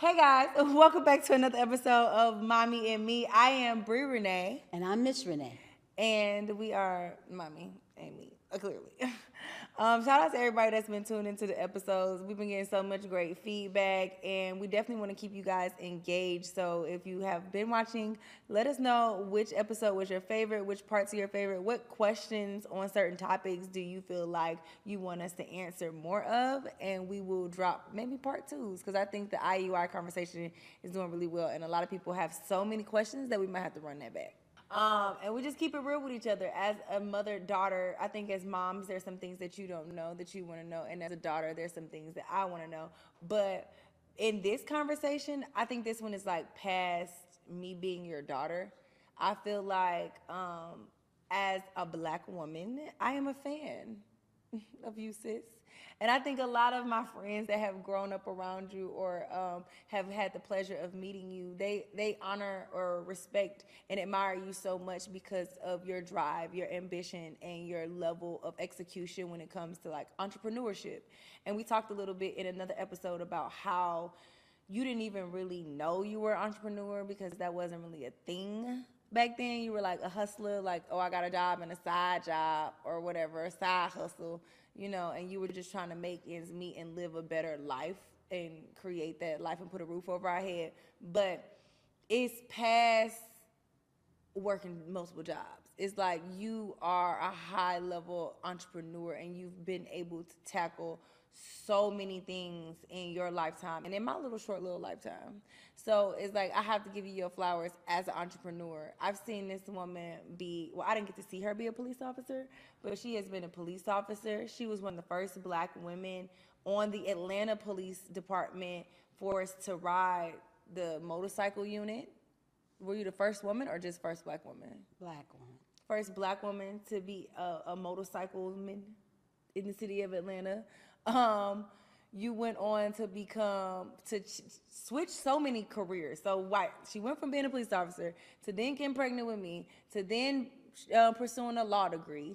Hey guys, welcome back to another episode of Mommy and Me. I am Brie Renee, And I'm Miss Renee. and we are Mommy and Me, uh, clearly. Um, shout out to everybody that's been tuned into the episodes. We've been getting so much great feedback, and we definitely want to keep you guys engaged. So if you have been watching, let us know which episode was your favorite, which parts are your favorite, what questions on certain topics do you feel like you want us to answer more of, and we will drop maybe part twos because I think the IUI conversation is doing really well, and a lot of people have so many questions that we might have to run that back. Um, and we just keep it real with each other. As a mother daughter, I think as moms, there's some things that you don't know that you want to know, and as a daughter, there's some things that I want to know. But in this conversation, I think this one is like past me being your daughter. I feel like um, as a black woman, I am a fan of you, sis. And I think a lot of my friends that have grown up around you or um, have had the pleasure of meeting you, they they honor or respect and admire you so much because of your drive, your ambition, and your level of execution when it comes to like entrepreneurship. And we talked a little bit in another episode about how you didn't even really know you were an entrepreneur because that wasn't really a thing back then. You were like a hustler, like, oh, I got a job and a side job or whatever, a side hustle, you know, and you were just trying to make ends meet and live a better life and create that life and put a roof over our head. But it's past working multiple jobs. It's like you are a high level entrepreneur and you've been able to tackle so many things in your lifetime and in my little short little lifetime. So it's like I have to give you your flowers as an entrepreneur. I've seen this woman be well, I didn't get to see her be a police officer, but she has been a police officer. She was one of the first black women on the Atlanta Police Department force to ride the motorcycle unit. Were you the first woman or just first black woman? Black woman. first black woman to be a, a motorcycleman in the city of Atlanta. Um, you went on to become to ch- switch so many careers. So white, she went from being a police officer to then getting pregnant with me to then uh, pursuing a law degree.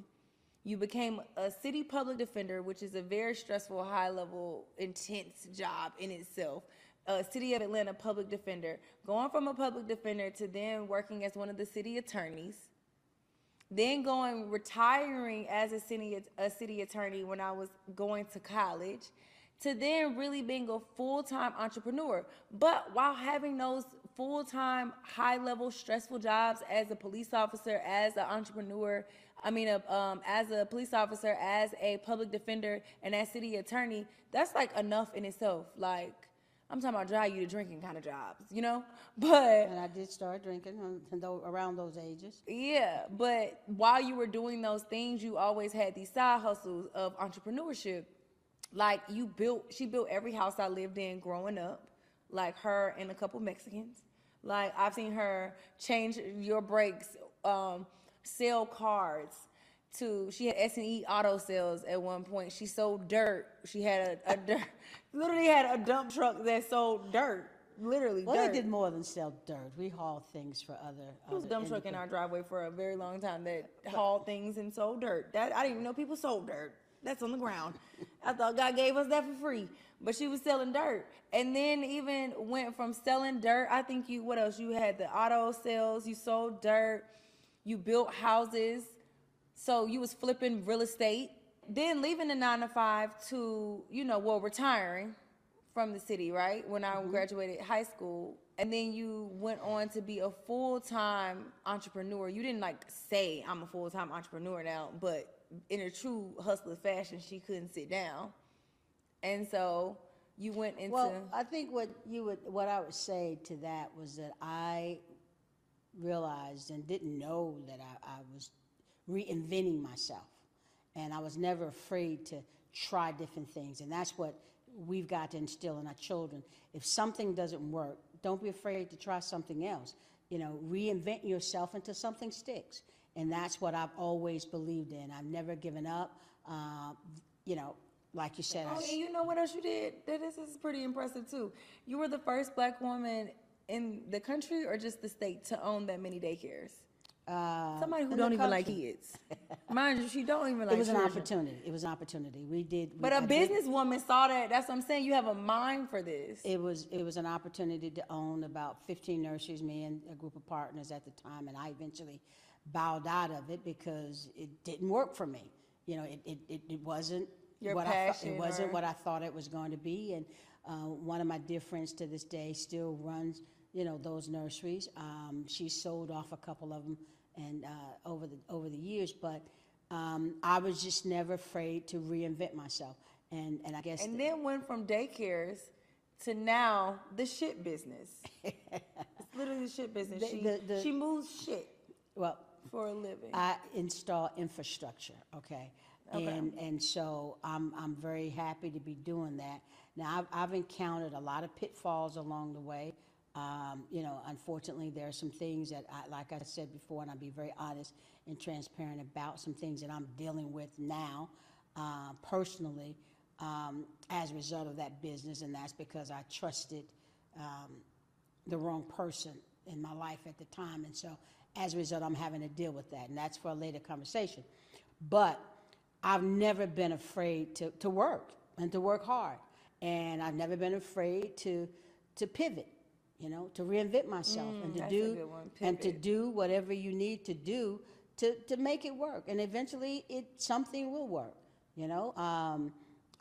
You became a city public defender, which is a very stressful, high level, intense job in itself. A city of Atlanta public defender, going from a public defender to then working as one of the city attorneys then going retiring as a city a city attorney when I was going to college to then really being a full-time entrepreneur. But while having those full-time high-level stressful jobs as a police officer as an entrepreneur I mean um, as a police officer as a public defender and as city attorney that's like enough in itself. Like I'm talking about drive you to drinking kind of jobs you know but And I did start drinking around those ages. yeah, but while you were doing those things, you always had these side hustles of entrepreneurship. Like you built, she built every house I lived in growing up, like her and a couple Mexicans. Like I've seen her change your brakes, um, sell cards. To she had S and E auto sales at one point. She sold dirt. She had a, a dirt, literally had a dump truck that sold dirt. Literally, Well, dirt. they did more than sell dirt. We hauled things for other. There was a dump truck in our driveway for a very long time that hauled things and sold dirt. That I didn't even know people sold dirt. That's on the ground. I thought God gave us that for free, but she was selling dirt, and then even went from selling dirt. I think you what else? You had the auto sales. You sold dirt. You built houses. So you was flipping real estate. Then leaving the nine to five to you know well retiring from the city, right? When I mm-hmm. graduated high school. And then you went on to be a full time entrepreneur. You didn't like say, I'm a full time entrepreneur now, but in a true hustler fashion, she couldn't sit down. And so you went into. Well, I think what you would, what I would say to that was that I realized and didn't know that I, I was reinventing myself. And I was never afraid to try different things. And that's what we've got to instill in our children. If something doesn't work, don't be afraid to try something else. You know, reinvent yourself until something sticks. And that's what I've always believed in. I've never given up. Uh, you know, like you said, I Oh, and you know what else you did? That This is pretty impressive too. You were the first black woman in the country or just the state to own that many daycares. Uh, Somebody who in don't even like country. kids. Mind you, she don't even like kids. It was an children. opportunity. It was an opportunity. We did. we- But a I did- businesswoman saw that. That's what I'm saying. You have a mind for this. It was, it was an opportunity to own about 15 nurseries, me and a group of partners at the time, and I eventually bowed out of it because it didn't work for me. You know, it, it, it it wasn't Your what I thought, passion it wasn't or- what I thought it was going to be. And uh, one of my dear friends to this day still runs, you know, those nurseries. Um, She sold off a couple of them and uh, over the, over the years, but um, I was just never afraid to reinvent myself. And, and I guess. and then went from daycares to now the shit business. it's literally the shit business. The- she, the- the- she moves shit Well, for a living. I install infrastructure, okay? Okay. And, and so I'm, I'm very happy to be doing that. Now, I've, I've encountered a lot of pitfalls along the way. Um, you know, unfortunately, there are some things that I, like I said before, and I'll be very honest and transparent about some things that I'm dealing with now, uh, personally, um, as a result of that business, and that's because I trusted, um, the wrong person in my life at the time. And so as a result, I'm having to deal with that. And that's for a later conversation. But I've never been afraid to, to work and to work hard. And I've never been afraid to, to pivot, you know, to reinvent myself and to do and to do whatever you need to do to, to make it work. And eventually it something will work, you know. Um,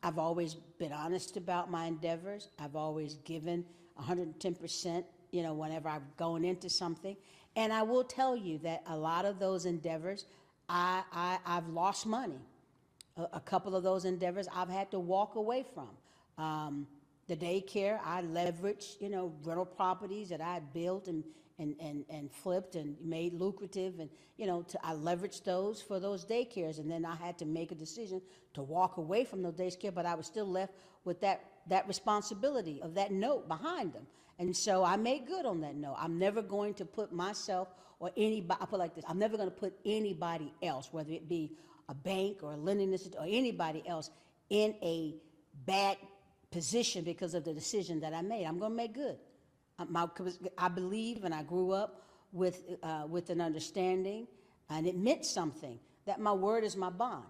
I've always been honest about my endeavors. I've always given 110%, you know, whenever I've gone into something. And I will tell you that a lot of those endeavors, I, I, I've lost money. A, a couple of those endeavors I've had to walk away from. Um, the daycare, I leveraged, you know, rental properties that I had built and, and, and, and flipped and made lucrative. And, you know, to, I leveraged those for those daycares. And then I had to make a decision to walk away from those daycare, but I was still left with that, that responsibility of that note behind them. And so I made good on that note. I'm never going to put myself or anybody, I put like this, I'm never going to put anybody else, whether it be a bank or a lending institution or anybody else, in a bad position because of the decision that I made. I'm going to make good. Uh, My, I believe and I grew up with, uh, with an understanding, and it meant something, that my word is my bond.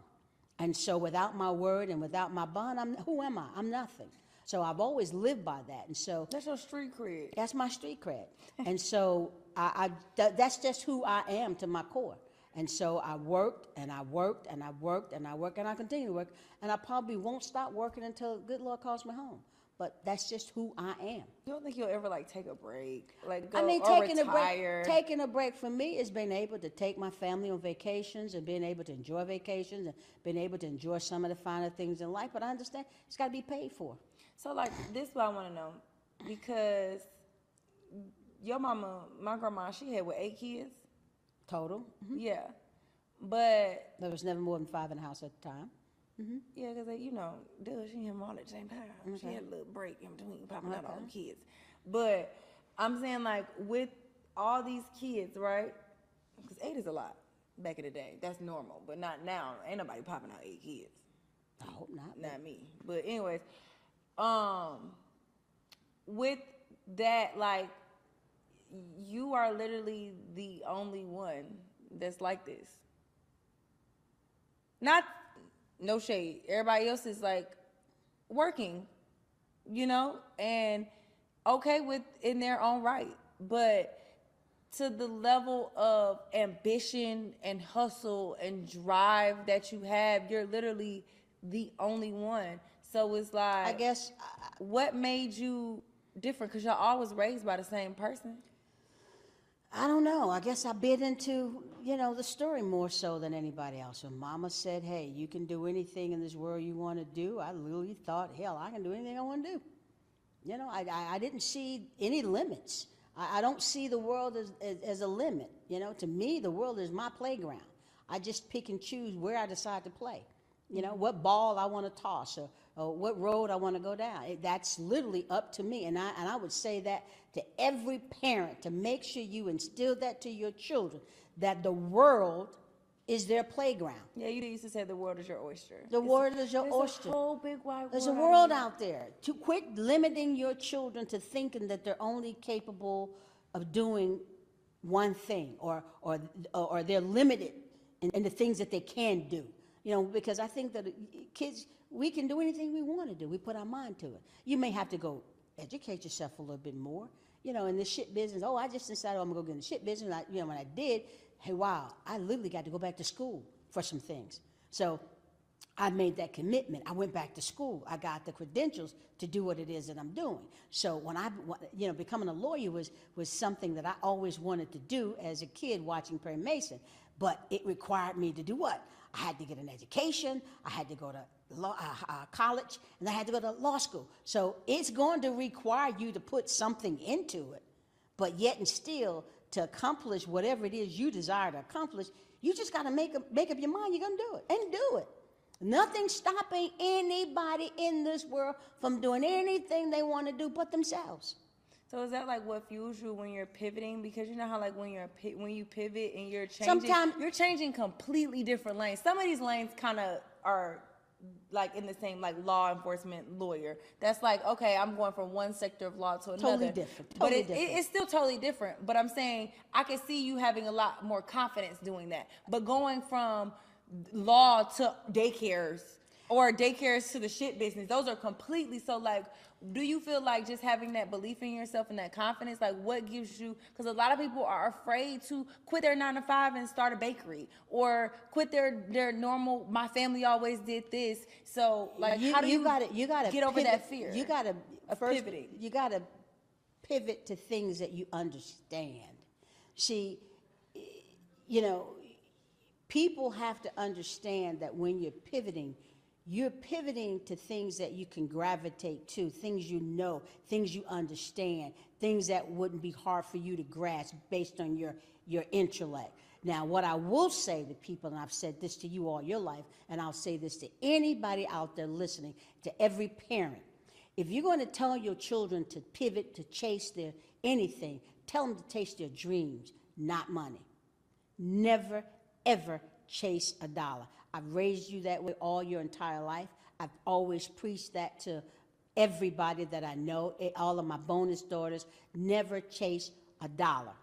And so without my word and without my bond, I'm, who am I? I'm nothing. So I've always lived by that. And so That's your street cred. that's my street cred. and so I, I that, that's just who I am to my core. And so I worked and I worked and I worked and I worked and I continue to work. And I probably won't stop working until good Lord calls me home. But that's just who I am. You don't think you'll ever like take a break, like go I mean, or taking retire? a break, taking a break for me is being able to take my family on vacations and being able to enjoy vacations and being able to enjoy some of the finer things in life. But I understand it's got to be paid for. So like this is what I want to know because your mama, my grandma, she had with eight kids. Total. Yeah, but There was never more than five in the house at the time. yeah, because you know, duh, she them all at the same time. She had a little break in between popping out all them kids. But I'm saying like with all these kids, right? Because eight is a lot back in the day. That's normal, but not now. Ain't nobody popping out eight kids. I hope not. not me. But anyways, um, with that, like, you are literally the only one that's like this. Not, no shade. Everybody else is like working, you know, and okay with in their own right, but to the level of ambition and hustle and drive that you have, you're literally the only one. So it's like, I guess I- what made you different? Because y'all always raised by the same person. I don't know. I guess I bit into, you know, the story more so than anybody else. When mama said, hey, you can do anything in this world you want to do, I literally thought, hell, I can do anything I want to do. You know, I, I, I didn't see any limits. I, I don't see the world as, as, as a limit. You know, to me, the world is my playground. I just pick and choose where I decide to play. You know, what ball I want to toss or, or what road I want to go down. It, that's literally up to me. And I, and I would say that to every parent to make sure you instill that to your children that the world is their playground. Yeah, you used to say the world is your oyster. The It's a- world is your there's oyster. a whole big wide There's a world world out there. To quit limiting your children to thinking that they're only capable of doing one thing or, or, or they're limited in, in the things that they can do. You know, because I think that uh, kids, we can do anything we want to do. We put our mind to it. You may have to go educate yourself a little bit more. You know, in the shit business, oh, I just decided I'm gonna go get in the shit business. I, you know, when I did, hey, wow, I literally got to go back to school for some things. So I made that commitment. I went back to school. I got the credentials to do what it is that I'm doing. So when I, you know, becoming a lawyer was was something that I always wanted to do as a kid watching Perry Mason. But it required me to do what? I had to get an education. I had to go to law, uh, uh, college, and I had to go to law school. So it's going to require you to put something into it. But yet and still, to accomplish whatever it is you desire to accomplish, you just got to make, make up your mind you're going to do it and do it. Nothing stopping anybody in this world from doing anything they want to do but themselves. So is that like what fuels you when you're pivoting? Because you know how like when you're when you pivot and you're changing, Sometime- you're changing completely different lanes. Some of these lanes kind of are like in the same like law enforcement lawyer. That's like okay, I'm going from one sector of law to another. Totally different, but totally it, it- different. it's still totally different. But I'm saying I can see you having a lot more confidence doing that. But going from law to daycares or daycares to the shit business, those are completely so like. Do you feel like just having that belief in yourself and that confidence, like what gives you? Because a lot of people are afraid to quit their nine to five and start a bakery, or quit their their normal. My family always did this, so like you, how do you, gotta you gotta get over pivot- that fear? You gotta first pivoting. you gotta pivot to things that you understand. See, you know, people have to understand that when you're pivoting, you're pivoting to things that you can gravitate to, things you know, things you understand, things that wouldn't be hard for you to grasp based on your, your intellect. Now, what I will say to people, and I've said this to you all your life, and I'll say this to anybody out there listening, to every parent. If you're going to tell your children to pivot, to chase their anything, tell them to chase their dreams, not money. Never, ever chase a dollar. I've raised you that way all your entire life. I've always preached that to everybody that I know, eh, all of my bonus daughters. Never chase a dollar.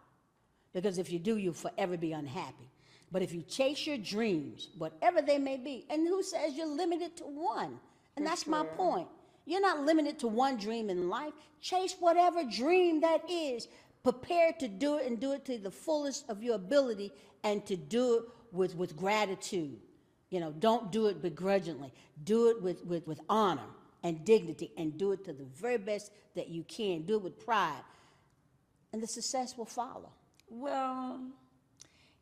Because if you do, you'll forever be unhappy. But if you chase your dreams, whatever they may be, and who says you're limited to one? And that's my point. You're not limited to one dream in life. Chase whatever dream that is. Prepare to do it and do it to the fullest of your ability and to do it with, with gratitude. You know, don't do it begrudgingly. Do it with, with, with honor and dignity and do it to the very best that you can. Do it with pride. And the success will follow. Well,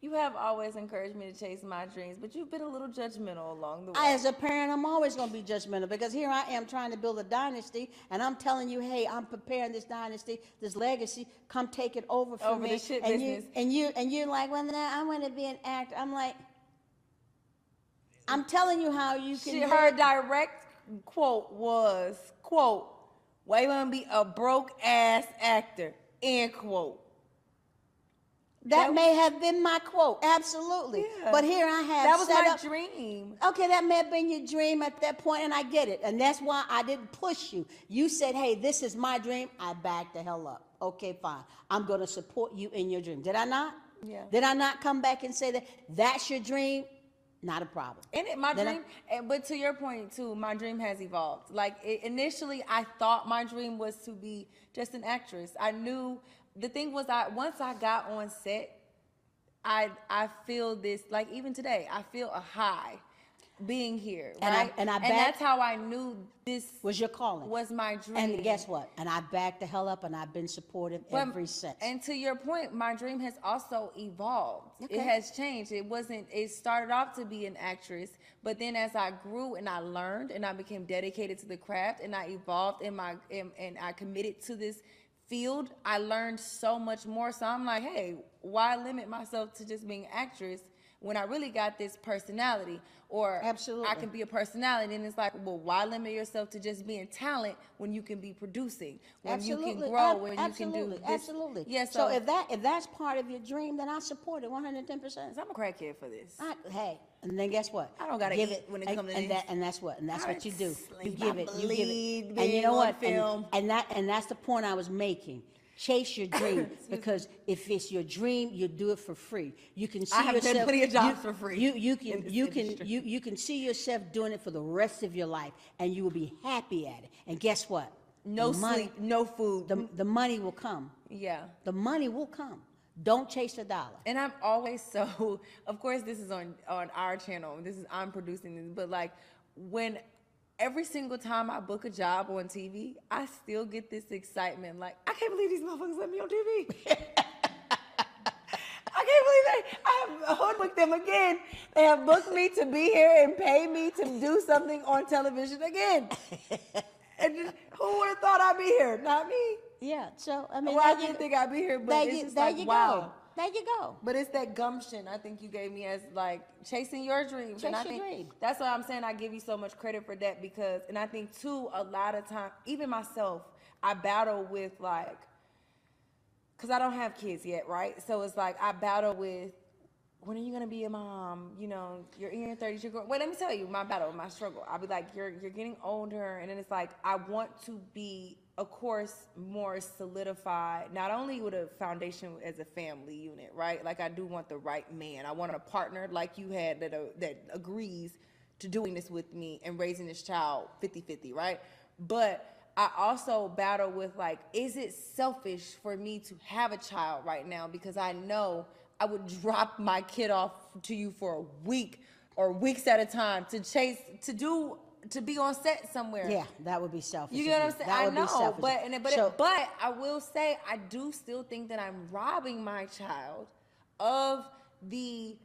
you have always encouraged me to chase my dreams, but you've been a little judgmental along the way. I, as a parent, I'm always going to be judgmental because here I am trying to build a dynasty, and I'm telling you, hey, I'm preparing this dynasty, this legacy. Come take it over for Over me. the shit and business. you and you and you're like, well, nah, I want to be an actor. I'm like, I'm telling you how you can. she, her direct quote was, "quote Why you wanna be a broke ass actor?" End quote. that that- may have been my quote, absolutely. Yeah. But here I have That was my up, dream. Okay, that may have been your dream at that point, and I get it. And that's why I didn't push you. You said, hey, this is my dream. I backed the hell up. Okay, fine. I'm going to support you in your dream. Did I not? Yeah. Did I not come back and say that that's your dream? Not a problem. And it, my Then dream, and, but to your point too, my dream has evolved. Like it, initially, I thought my dream was to be just an actress. I knew the thing was, I once I got on set, I I feel this like even today, I feel a high being here, And I- and I and back- that's how I knew this Was your calling. was my dream. and guess what? And I backed the hell up, and I've been supportive But- every since. And to your point, my dream has also evolved. Okay. It has changed. It wasn't. It started off to be an actress, but then as I grew and I learned and I became dedicated to the craft and I evolved in my and, and I committed to this field, I learned so much more. So I'm like, hey, why limit myself to just being an actress? When I really got this personality, or Absolutely. I can be a personality, and it's like, well, why limit yourself to just being talent when you can be producing, when you can grow, when absolutely, you can do this. absolutely. Yeah, so, so, if that if that's part of your dream, then I support it 110. percent I'm a crackhead for this. I, hey, and then guess what? I don't gotta Give eat when it comes come to and. That, and that's what, and that's I what you do. You give it, you give it, and you know what? And- And, that, and that's the point I was making. Chase your dream because if it's your dream, you do it for free. You can see I have done yourself. plenty of jobs you- for free You you can you can you you can see yourself doing it for the rest of your life, and you will be happy at it. And guess what? No the money, sleep, no food. The the money will come. yeah. The money will come. Don't chase the dollar. And I'm always so. Of course, this is on on our channel. This is I'm producing this, but like when every single time I book a job on TV, I still get this excitement. Like I can't believe these motherfuckers let me on TV. I can't believe they. I have hoodwinked them again. They have booked me to be here and pay me to do something on television again. And just, who would have thought I'd be here? Not me. Yeah. So I mean, Well, I you didn't go. think I'd be here, but it's you, just like you wow. go. There you go. But it's that gumption I think you gave me as like chasing your dreams. and Chase I your think dream. that's why I'm saying I give you so much credit for that because and I think too a lot of time, even myself, I battle with like because I don't have kids yet, right? So it's like I battle with when are you gonna be a mom? You know, you're in your 30s, you're going. Wait, let me tell you my battle, my struggle. I'll be like, you're you're getting older, and then it's like I want to be, of course, more solidified. Not only with a foundation as a family unit, right? Like I do want the right man. I want a partner like you had that uh, that agrees to doing this with me and raising this child 50-50, right? But I also battle with like, is it selfish for me to have a child right now? Because I know I would drop my kid off to you for a week or weeks at a time to chase, to do, to be on set somewhere. Yeah, that would be selfish. You get what I'm saying? That I know, but and, but So- it, but I will say I do still think that I'm robbing my child of the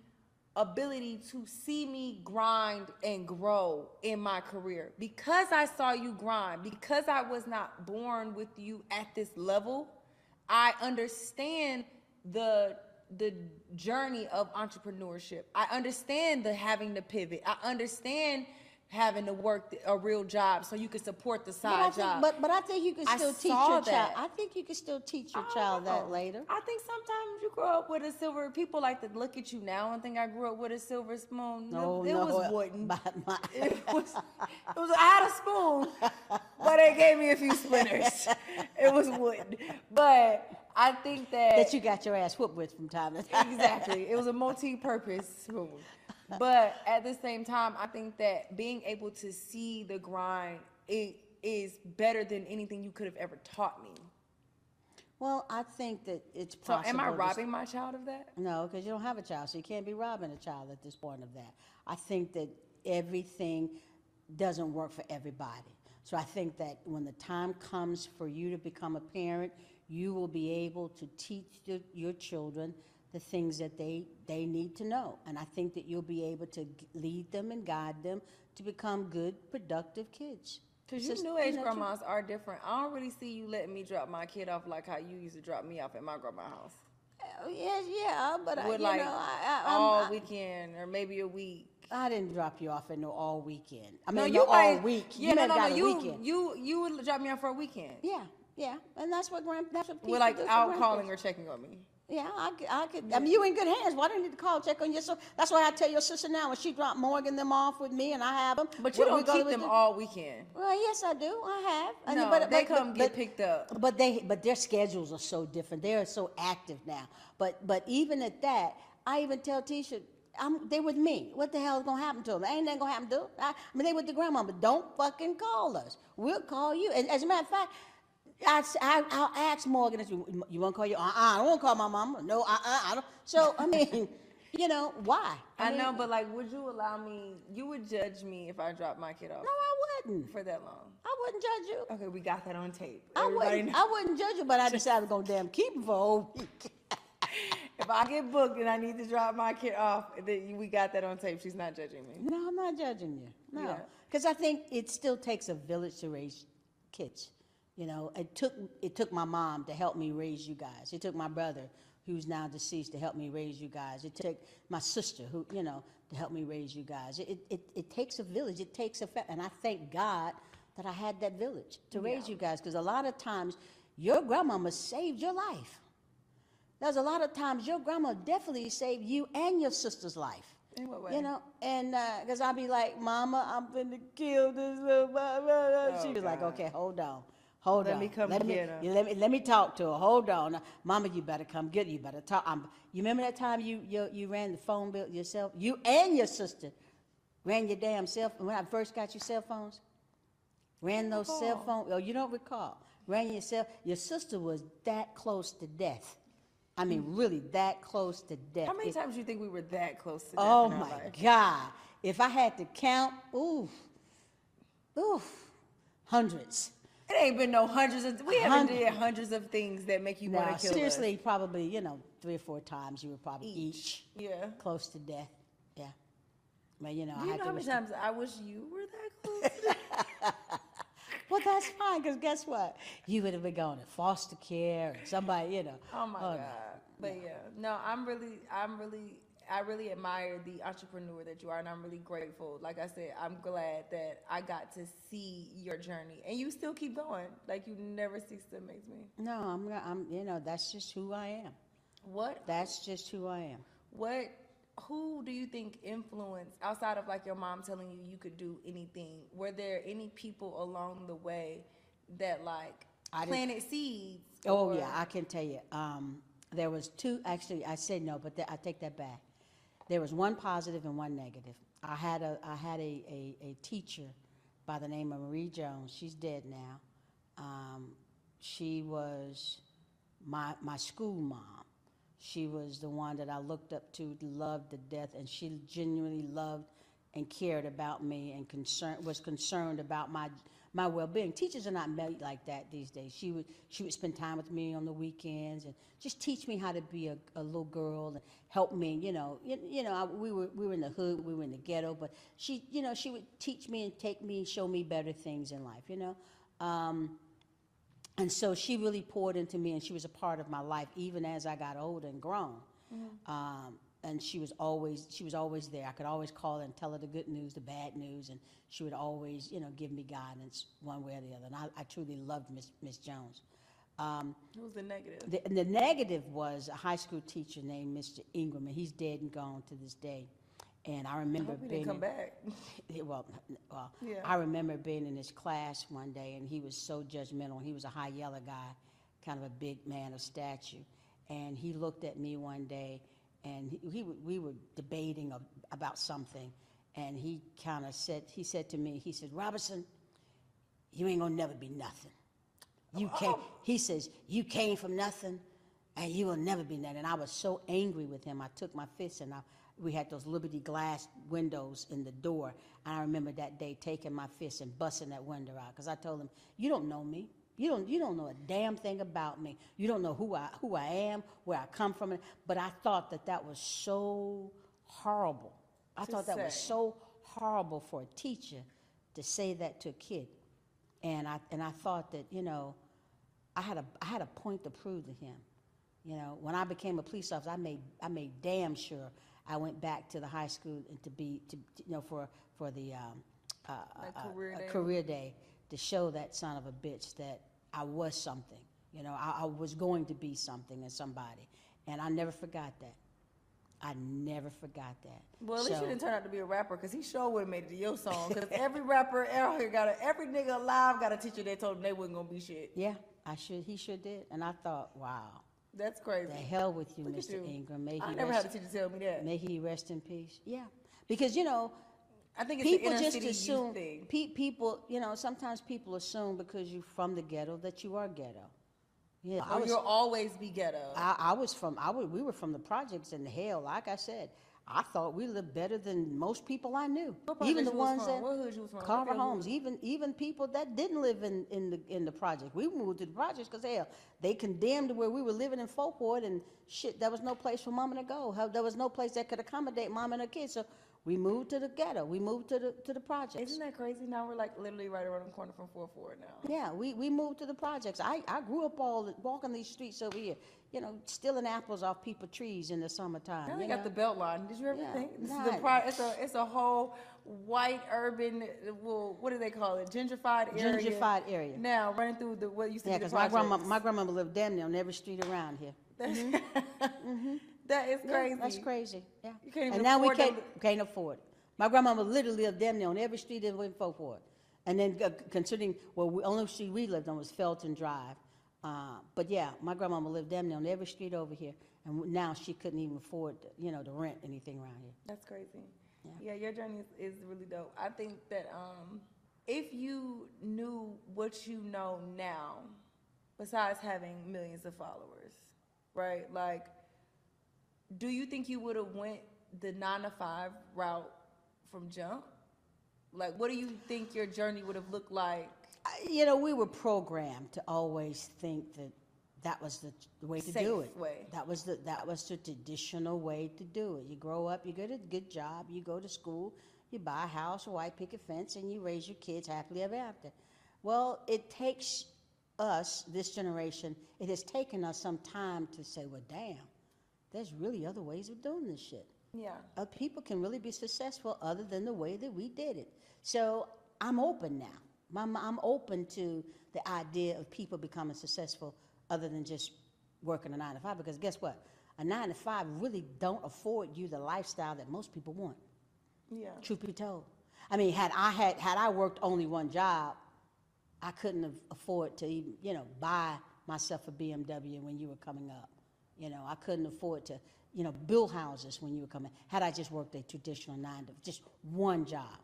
ability to see me grind and grow in my career because I saw you grind because I was not born with you at this level. I understand the the journey of entrepreneurship. I understand the having to pivot. I understand having to work a real job so you can support the But side think, job. but, but I think you can I still teach your that. child. I think you can still teach your child that later. I think sometimes you grow up with a silver. People like to look at you now and think I grew up with a silver spoon. No, it, it no, was wooden. my- my- It was. It was. I had a spoon, but they gave me a few splinters. It was wooden, but I think that that you got your ass whooped with from time to time. exactly. It was a multi-purpose spoon. But at the same time, I think that being able to see the grind it is better than anything you could have ever taught me. Well, I think that it's possible. So am I robbing my child of that? No, because you don't have a child, so you can't be robbing a child at this point of that. I think that everything doesn't work for everybody. So I think that when the time comes for you to become a parent, you will be able to teach the, your children the things that they, they need to know. And I think that you'll be able to g- lead them and guide them to become good, productive kids. Because you new age grandmas are different. I don't really see you letting me drop my kid off like how you used to drop me off at my grandma's house. Oh, Yes, yeah, but I, With you like know, I, I, I'm- all I- weekend or maybe a week. I didn't drop you off at no all weekend. I No, mean, you no all might- week. Yeah, you no, no, got no. a You, weekend. you, you would drop me off for a weekend. Yeah, yeah, and that's what grand. That's what people With like do for out grandkids. calling or checking on me. Yeah, I, could- I could. I mean, you in good hands. Why do you need to call check on your sister? That's why I tell your sister now when she dropped Morgan them off with me and I have them. But you we- we don't go keep with them the- all weekend. Well, yes, I do. I have. I No, mean, they come get picked up. But they, but their schedules are so different. They are so active now. But, but even at that, I even tell Tisha, I'm, they with me. What the hell is gonna happen to them? Ain't nothing gonna happen to them. I, I mean, they with the grandma, but don't fucking call us. We'll call you. And as a matter of fact, I, I, will ask Morgan, if you, you want to call you? Uh-uh, I don't want to call my mama. No, uh-uh, I don't. So, I mean, you know, why? I, mean, know, but like, would you allow me? You would judge me if I dropped my kid off No, I wouldn't. for that long. I wouldn't judge you. Okay, we got that on tape. I Everybody wouldn't, knows. I wouldn't judge you, but I decided to go damn keep him for a whole week. If I get booked and I need to drop my kid off, then we got that on tape. She's not judging me. No, I'm not judging you. No, Yeah. because I think it still takes a village to raise kids. You know, it took it took my mom to help me raise you guys. It took my brother, who's now deceased, to help me raise you guys. It took my sister, who you know, to help me raise you guys. It it, it takes a village. It takes a fa- and I thank God that I had that village to raise you guys. Because a lot of times, your grandmama saved your life. There's a lot of times your grandma definitely saved you and your sister's life. In what way? You know, and uh, because I'd be like, Mama, I'm finna kill this little. Blah." Oh, she was like, Okay, hold on, Hold Let on. me come let me, get her. Let me let me talk to her. Hold on, Mama. You better come get her. You better talk. Um, you remember that time you, you you ran the phone bill yourself? You and your sister ran your damn cell. When I first got your cell phones, ran those cell phone. Oh, you don't recall? Ran your cell. Your sister was that close to death. I mean, really that close to death. How many It- times do you think we were that close to death Oh my life? God. If I had to count, oof, oof, hundreds. It ain't been no hundreds of. We haven't Hundred- did hundreds of things that make you want to kill seriously, probably, you know, three or four times you were probably each, us. Yeah. close to death. Yeah. But, you know, Do I you had know to. how many times I wish you were that close? Well, that's fine, because guess what? You would have been going to foster care or somebody, you know. Oh my no. god! But yeah, no, I'm really, I'm really, I really admire the entrepreneur that you are, and I'm really grateful. Like I said, I'm glad that I got to see your journey, and you still keep going. Like you never cease to amaze me. No, I'm, I'm, you know, that's just who I am. What, That's just who I am. what, who do you think influenced outside of like your mom telling you you could do anything? Were there any people along the way that like I planted seeds? Oh or- yeah, I can tell you. Um, there was two. Actually, I said no, but th- I take that back. There was one positive and one negative. I had a I had a, a, a teacher by the name of Marie Jones. She's dead now. Um, she was my my school mom. She was the one that I looked up to, loved to death, and she genuinely loved and cared about me and concern was concerned about my my well-being. Teachers are not made like that these days. She would she would spend time with me on the weekends and just teach me how to be a, a little girl and help me. You know, you, you know, I, we were we were in the hood, we were in the ghetto, but she, you know, she would teach me and take me and show me better things in life. You know. Um, and so she really poured into me, and she was a part of my life even as I got older and grown. Um, and she was always she was always there. I could always call her and tell her the good news, the bad news, and she would always you know give me guidance one way or the other. And I, I truly loved Miss Miss Jones. Um, It was the negative. the, the negative was a high school teacher named Mr. Ingram, and he's dead and gone to this day. And I I remember he being didn't come in- back. well, well Yeah. I remember being in his class one day, and he was so judgmental. He was a high yellow guy, kind of a big man of stature, and he looked at me one day, and he, he w- we were debating about something, and he kind of said, he said to me, he said, Robinson, you ain't gonna never be nothing. You oh, came, oh. he says, you came from nothing, and you will never be nothing. And I was so angry with him. I took my fist and I, we had those Liberty glass windows in the door. And I remember that day taking my fist and busting that window out because I told him, "You don't know me. You don't. You don't know a damn thing about me. You don't know who I who I am, where I come from." But I thought that that was so horrible. I thought that was so horrible for a teacher to say that to a kid. And I and I thought that you know, I had a I had a point to prove to him. You know, when I became a police officer, I made I made damn sure I went back to the high school and to be to you know for for the um, uh, uh, career day? career day to show that son of a bitch that I was something. You know, I, I was going to be something and somebody, and I never forgot that. I never forgot that. Well, at least So- you didn't turn out to be a rapper, cause he sure would have made it to your song. Cause every rapper out here got a, every nigga alive got a teacher that told them they wasn't gonna be shit. Yeah, I should. He sure did, and I thought, wow, That's crazy. the hell with you, Look Mr. you. Ingram. May I never rest, had a teacher tell me that. may he rest in peace. Yeah, because you know, I think it's people an just assume. thing. Pe- people, you know, sometimes people assume because you're from the ghetto that you are ghetto. Yeah, I was. you'll always be ghetto. I, I was from. I was, we were from the projects in hell. Like I said, I thought we lived better than most people I knew. Even the ones from? that What hood you was from? Carver Homes, even even people that didn't live in, in the in the project. We moved to the projects because hell, they condemned where we were living in Fourth Ward and shit. There was no place for mama to go. There was no place that could accommodate mom and her kids. So we moved to the ghetto. We moved to the to the projects. Isn't that crazy? Now we're like literally right around the corner from 4-4 now. Yeah, we, we moved to the projects. I, I grew up all walking these streets over here, you know, stealing apples off people trees in the summertime. Now you they got know? the belt line. Did you ever Yeah, think? This is the pri- it's a it's a whole white urban well what do they call it gentrified area. Gentrified area. Now running through the what used to Yeah, be the because my grandma, my grandmother lived damn near on every street around here. Mm-hmm. Mm-hmm. That is Yeah, crazy. that's crazy. Yeah. You can't even and now we afford can't, them can't afford it. My grandmama literally lived damn near on every street in Fourth Ward. And then uh, considering, well, we, only street we lived on was Felton Drive. Uh, but yeah, my grandmama lived damn near on every street over here, and now she couldn't even afford, to, you know, to rent anything around here. That's crazy. Yeah. Yeah, your journey is, is really dope. I think that um, if you knew what you know now, besides having millions of followers, right? Like, do you think you would have went the nine to five route from jump? Like, what do you think your journey would have looked like? You know, we were programmed to always think that that was the, the way to do Safe it. way. That was the that was the traditional way to do it. You grow up, you get a good job, you go to school, you buy a house, a white picket fence, and you raise your kids happily ever after. Well, it takes us, this generation, it has taken us some time to say, well, damn, there's really other ways of doing this shit Yeah. uh, people can really be successful other than the way that we did it. So I'm open now. I'm, I'm open to the idea of people becoming successful other than just working a nine to five. Because guess what? A nine to five really don't afford you the lifestyle that most people want. Yeah. Truth be told, I mean, had I had had I worked only one job, I couldn't have afford to even you know buy myself a BMW when you were coming up. You know, I couldn't afford to you know build houses when you were coming. Had I just worked a traditional nine to just one job,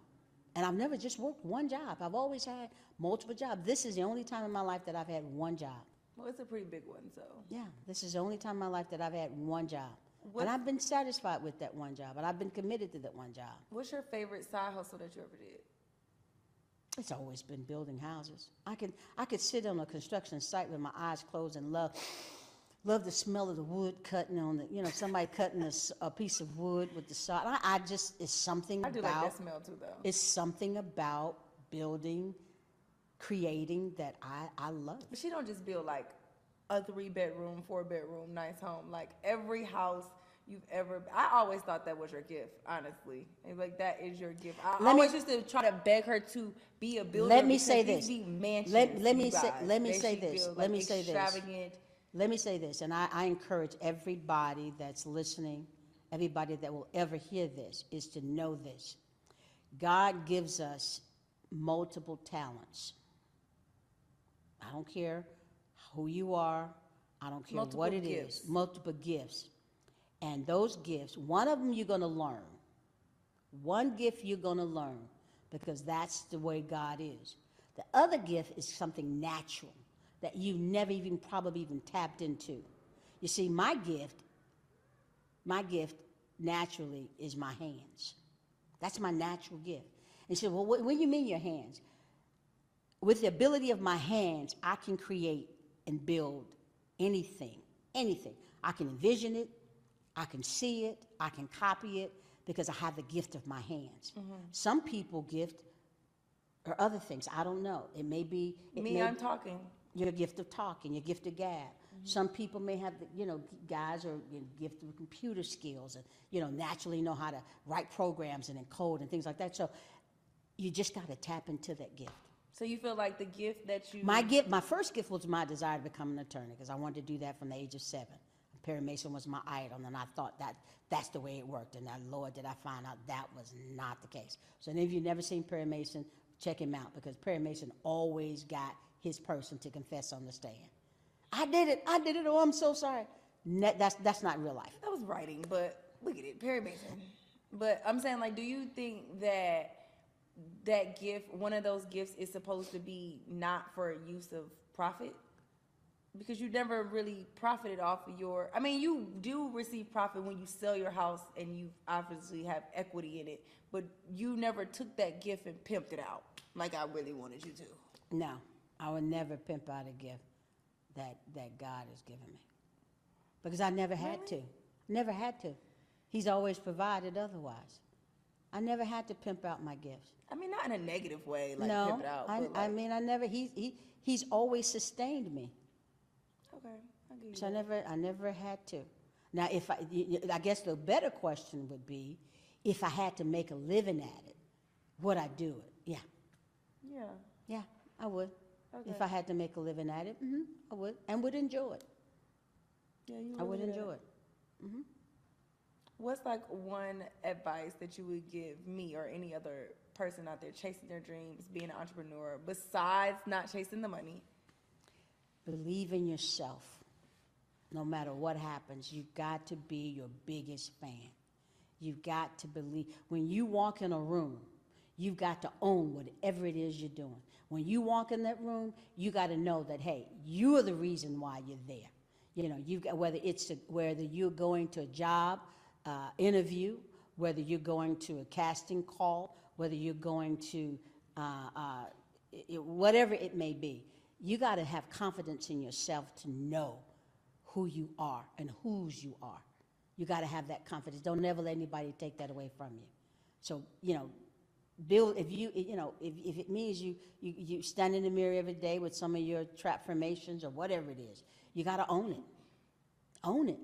and I've never just worked one job. I've always had multiple jobs. This is the only time in my life that I've had one job. Well, it's a pretty big one, so. Yeah, this is the only time in my life that I've had one job. What- And I've been satisfied with that one job, and I've been committed to that one job. What's your favorite side hustle that you ever did? It's always been building houses. I could I could sit on a construction site with my eyes closed and love love the smell of the wood cutting on the you know somebody cutting a, s- a piece of wood with the saw. I, I just it's something I do like about that smell too, though. it's something about building, creating that I I love. But she don't just build like a three bedroom, four bedroom, nice home. Like every house you've ever. I always thought that was your gift, honestly. And like that is your gift. I Let me- always used to try to beg her to be a builder. Let me because say these this. Be mansions, Let- let you me say- guys, let me that say she this. Let like, me say this. Extravagant. Let me say this, and I, I encourage everybody that's listening, everybody that will ever hear this, is to know this. God gives us multiple talents. I don't care who you are, I don't care what Multiple it is. gifts. multiple gifts. And those gifts, one of them you're going to learn. One gift you're going to learn because that's the way God is. The other gift is something natural that you never even probably even tapped into. You see, my gift, my gift naturally is my hands. That's my natural gift. And she said, Well, what, what do you mean your hands? With the ability of my hands, I can create and build anything, anything. I can envision it, I can see it, I can copy it because I have the gift of my hands. Mm-hmm. Some people gift or other things. I don't know. It may be it Me, may I'm talking. Your gift of talking, your gift of gab. Mm-hmm. Some people may have, the, you know, guys are you know, gift of computer skills and, you know, naturally know how to write programs and encode and things like that. So you just got to tap into that gift. So you feel like the gift that you My gift, my first gift was my desire to become an attorney because I wanted to do that from the age of seven. Perry Mason was my idol, and I thought that that's the way it worked. And Lord, did I find out that was not the case. So, any of you never seen Perry Mason, check him out because Perry Mason always got his person to confess on the stand. I did it. I did it. Oh, I'm so sorry. Ne- that's that's not real life. That was writing, but look at it, Perry Mason. But I'm saying, like, do you think that that gift, one of those gifts, is supposed to be not for use of profit? Because you never really profited off of your. I mean, you do receive profit when you sell your house and you obviously have equity in it, but you never took that gift and pimped it out like I really wanted you to. No, I would never pimp out a gift that that God has given me because I never had to. Never had to. He's always provided otherwise. I never had to pimp out my gifts. I mean, not in a negative way, like no, pimp it out. I, but I mean, I never. He he he's always sustained me. okay, I give you So I never I never had to. Now, if I I guess the better question would be, if I had to make a living at it, would I do it? Yeah, Yeah. yeah, I would. If I had to make a living at it, hmm I would, and would enjoy it. Yeah, you I would enjoy it. What's like one advice that you would give me or any other person out there chasing their dreams, being an entrepreneur, besides not chasing the money? Believe in yourself. No matter what happens, you've got to be your biggest fan. You've got to believe. When you walk in a room, you've got to own whatever it is you're doing. When you walk in that room, you got to know that hey, you are the reason why you're there. You know, you've got whether it's a, whether you're going to a job uh, interview, whether you're going to a casting call, whether you're going to uh, uh, it, whatever it may be. You got to have confidence in yourself to know who you are and whose you are. You got to have that confidence. Don't never let anybody take that away from you. So, you know, build, if you, you know, if, if it means you, you, you stand in the mirror every day with some of your trap formations or whatever it is, you got to own it. Own it.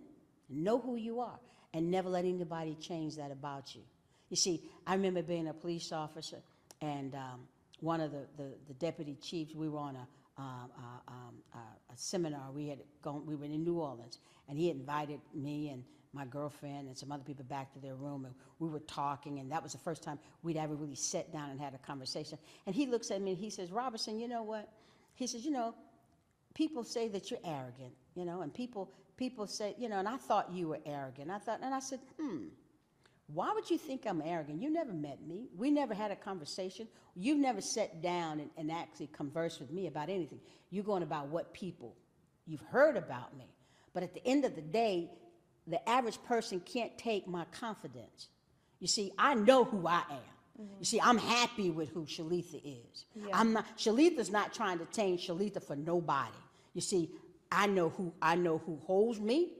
Know who you are and never let anybody change that about you. You see, I remember being a police officer and um, one of the, the, the deputy chiefs, we were on a, um, uh, um, uh, a seminar. We had gone, we were in New Orleans, and he invited me and my girlfriend and some other people back to their room, and we were talking, and that was the first time we'd ever really sat down and had a conversation. And he looks at me and he says, Robertson, you know what? He says, you know, people say that you're arrogant, you know, and people people say, you know, and I thought you were arrogant. I thought, and I said, hmm, why would you think I'm arrogant? You never met me. We never had a conversation. You've never sat down and, and actually conversed with me about anything. You're going about what people you've heard about me. But at the end of the day, the average person can't take my confidence. You see, I know who I am. Mm-hmm. You see, I'm happy with who Shalitha is. Yeah. I'm not Shalitha's not trying to change Shalitha for nobody. You see, I know who I know who holds me,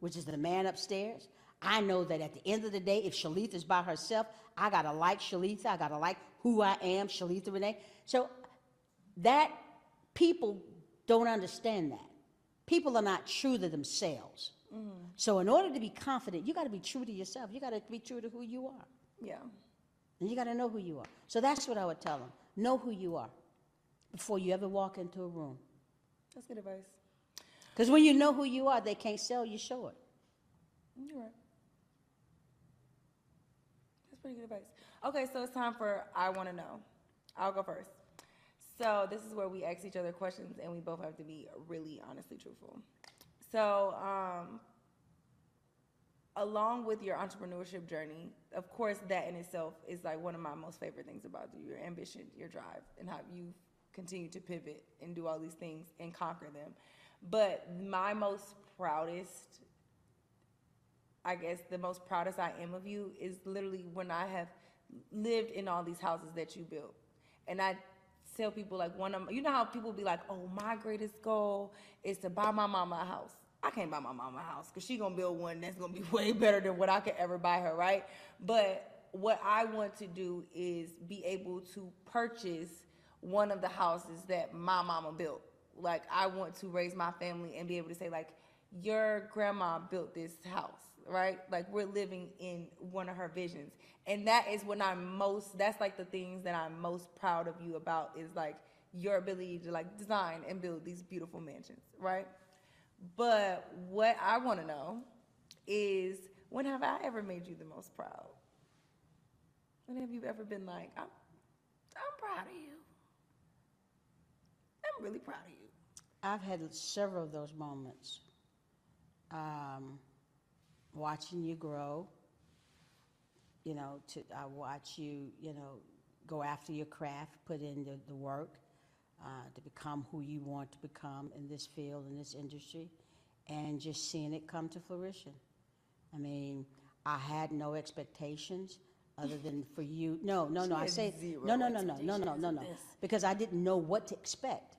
which is the man upstairs. I know that at the end of the day, if Shalitha is by herself, I gotta like Shalitha. I gotta like who I am, Shalitha Renee. So that people don't understand that. People are not true to themselves. Mm. So in order to be confident, you got to be true to yourself. You got to be true to who you are. Yeah. And you got to know who you are. So that's what I would tell them. Know who you are before you ever walk into a room. That's good advice. Because when you know who you are, they can't sell you short. You're right. That's pretty good advice. Okay, so it's time for I want to know. I'll go first. So this is where we ask each other questions, and we both have to be really honestly truthful. So, um, along with your entrepreneurship journey, of course, that in itself is like one of my most favorite things about you your ambition, your drive, and how you continue to pivot and do all these things and conquer them. But my most proudest, I guess, the most proudest I am of you is literally when I have lived in all these houses that you built. And I tell people like one of you know how people be like, oh, my greatest goal is to buy my mama a house. I can't buy my mama a house because she gonna build one that's gonna be way better than what I could ever buy her, right? But what I want to do is be able to purchase one of the houses that my mama built. Like I want to raise my family and be able to say like, your grandma built this house, right? Like we're living in one of her visions. And that is what I'm most that's like the things that I'm most proud of you about is like your ability to like design and build these beautiful mansions, right? But what I want to know is when have I ever made you the most proud? When have you ever been like, I'm, I'm proud of you? I'm really proud of you. I've had several of those moments. Um, watching you grow, you know, to, I watch you, you know, go after your craft, put in the, the work uh, to become who you want to become in this field, in this industry, and just seeing it come to fruition. I mean, I had no expectations other than for you. No, no, no. I say no, no, no, no, no, no, no, no, because I didn't know what to expect.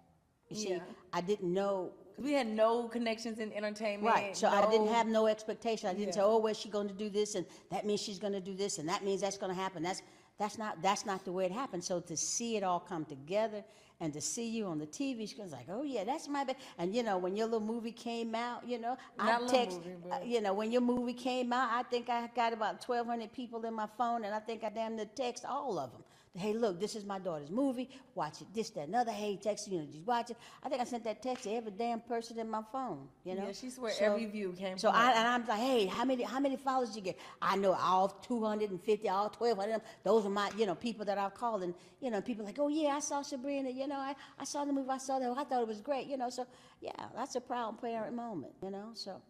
You see, Yeah. I didn't know We had no connections in entertainment. Right. So I didn't have no expectation. I didn't say, oh, where's she going to do this, and that means she's going to do this, and that means that's going to happen. That's that's not that's not the way it happened. So to see it all come together and to see you on the TV screen, it's like, oh yeah, that's my bad. And you know, when your little movie came out, you know, Not I text, movie, uh, you know, when your movie came out, I think I got about twelve hundred people in my phone, and I think I damn near text all of them Hey, look, this is my daughter's movie. Watch it. This, that, another. Hey, text you know, just watch it. I think I sent that text to every damn person in my phone. You know. Yeah, she swear every view came So from I and I'm like, hey, how many how many followers you get? I know all 250, all 12 of them. Those are my you know people that I've called, and you know people like, oh yeah, I saw Sabrina. You know, I, I saw the movie. I saw that. I thought it was great. You know, so yeah, that's a proud parent moment. You know, so.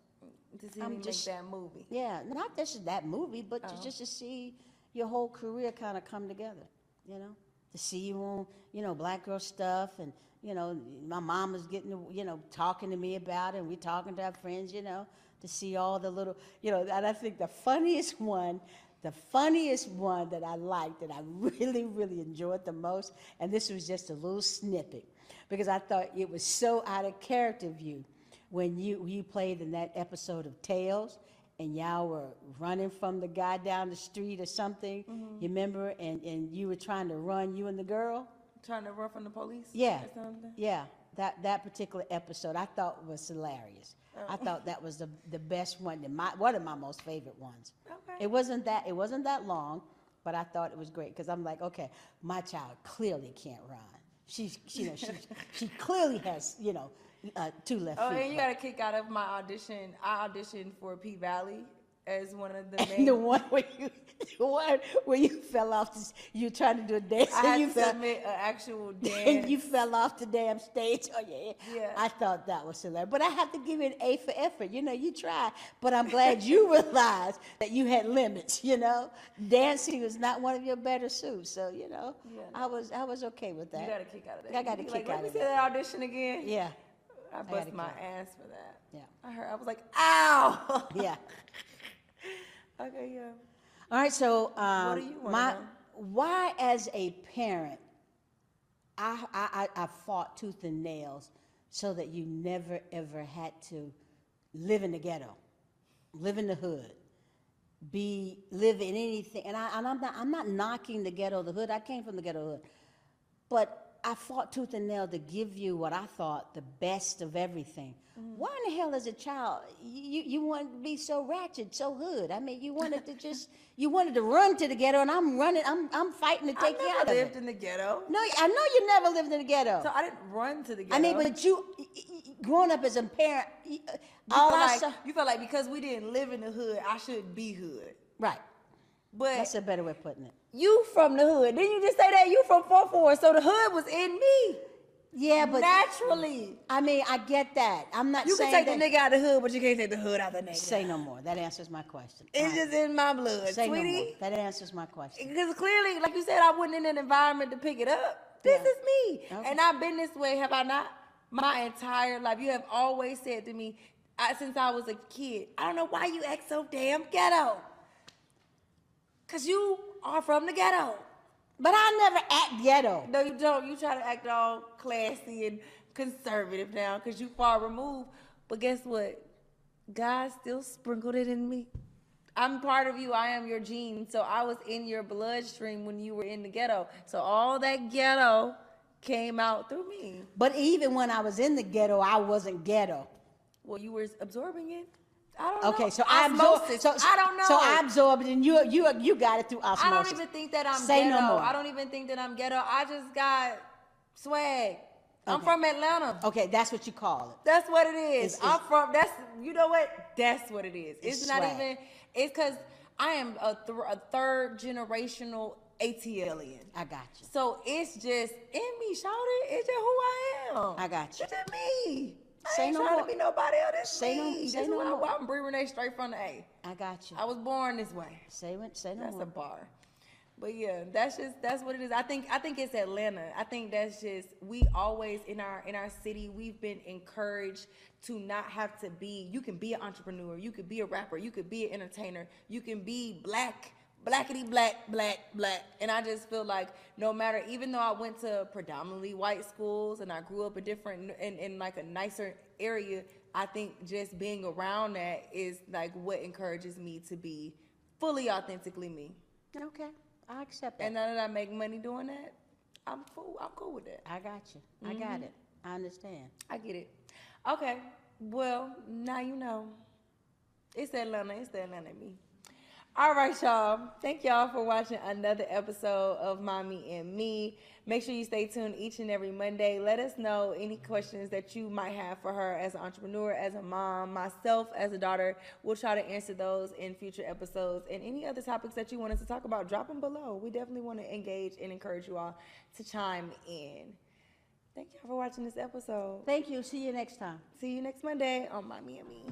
to see I'm just- that movie. Yeah, not just that movie, but Oh. to, just to see your whole career kind of come together, you know? To see you on, you know, black girl stuff and, you know, my mom was getting, you know, talking to me about it and we talking to our friends, you know, to see all the little, you know, and I think the funniest one, the funniest one that I liked that I really, really enjoyed the most, and this was just a little snippet because I thought it was so out of character view when you you played in that episode of Tales and y'all were running from the guy down the street or something. Mm-hmm. You remember? And and you were trying to run, you and the girl. Trying to run from the police. Yeah, Or something. yeah. That that particular episode I thought was hilarious. Oh. I thought that was the the best one, my one of my most favorite ones. Okay. It wasn't that it wasn't that long, but I thought it was great because I'm like, okay, my child clearly can't run. She's you know she she clearly has you know uh, two left Oh, feet. and you got a kick out of my audition. I auditioned for P Valley as one of the main. The one where you, the one where you fell off, the, you trying to do a dance, I and had you to fell, submit an actual dance. and you fell off the damn stage. Oh yeah, Yeah. I thought that was hilarious, but I have to give you an A for effort. You know, you tried, but I'm glad you realized that you had limits. You know, dancing was not one of your better suits, so you know, Yeah. I was I was okay with that. you got a kick out of that. I got a kick like, out Let of me see that. that audition again. Yeah, I bust my ass for that. Yeah. I heard. I was like, ow. yeah. okay, yeah. All right, so um, do you my why as a parent, I, I I I fought tooth and nails so that you never ever had to live in the ghetto, live in the hood, be live in anything. And I and I'm not I'm not knocking the ghetto, the hood. I came from the ghetto hood, but I fought tooth and nail to give you what I thought the best of everything. Why in the hell, as a child, you you wanted to be so ratchet, so hood? I mean, you wanted to just you wanted to run to the ghetto, and I'm running. I'm I'm fighting to take you out of it. I lived in the ghetto, No, I know you never lived in the ghetto. so I didn't run to the ghetto. I mean, but you, growing up as a parent, uh, you all I like saw, you felt like because we didn't live in the hood, I should be hood. right? But That's a better way of putting it. You from the hood. Didn't you just say that you from four four? So the hood was in me Yeah, but naturally. I mean, I get that. I'm not saying You can take that. the nigga out of the hood, but you can't take the hood out of the nigga. Say no more. That answers my question. it's right. just in my blood, Say no more. sweetie. That answers my question. Because clearly, like you said, I wasn't in an environment to pick it up. This Yeah. is me. Okay. And I've been this way, have I not? My entire life. You have always said to me, I, since I was a kid, I don't know why you act so damn ghetto. Because you are from the ghetto. But I never act ghetto. No, you don't. You try to act all classy and conservative now because you far removed. But guess what? God still sprinkled it in me. I'm part of you. I am your gene. So I was in your bloodstream when you were in the ghetto. So all that ghetto came out through me. But even when I was in the ghetto, I wasn't ghetto. Well, you were absorbing it. I don't know. Okay, so I absorbed. So, I don't know. So I absorbed and you you you got it through osmosis. I don't even think that I'm Say ghetto. no more. I don't even think that I'm ghetto. I just got swag. I'm from Atlanta. Okay, that's what you call it. That's what it is. It's- I'm it's- from. That's you know what? That's what it is. It's, It's not swag. even. It's because I am a, th- a third generational ATLian. I got you. So it's just in me, shout it. It's just who I am. I got you. It's just me. I Say ain't no trying more. to be nobody else. It's Say no- say This no who more. I, I'm Bree Renee straight from the A. I got you. I was born this way. Say what? Say no That's more. a bar. But yeah, that's just that's what it is. I think I think it's Atlanta. I think that's just we always in our in our city we've been encouraged to not have to be. You can be an entrepreneur. You could be a rapper. You could be an entertainer. You can be black, blackity black, black, black. And I just feel like no matter, even though I went to predominantly white schools and I grew up in different in, in like a nicer area, I think just being around that is like what encourages me to be fully authentically me. Okay, I accept that. And now that I make money doing that, I'm cool. I'm cool with that. I got you. I got Mm-hmm. it. I understand. I get it. Okay. Well, now you know. It's Atlanta. It's the Atlanta me. All right, y'all. Thank y'all for watching another episode of Mommy and Me. Make sure you stay tuned each and every Monday. Let us know any questions that you might have for her as an entrepreneur, as a mom, myself as a daughter. We'll try to answer those in future episodes. And any other topics that you want us to talk about, drop them below. We definitely want to engage and encourage you all to chime in. Thank y'all for watching this episode. Thank you. See you next time. See you next Monday on Mommy and Me.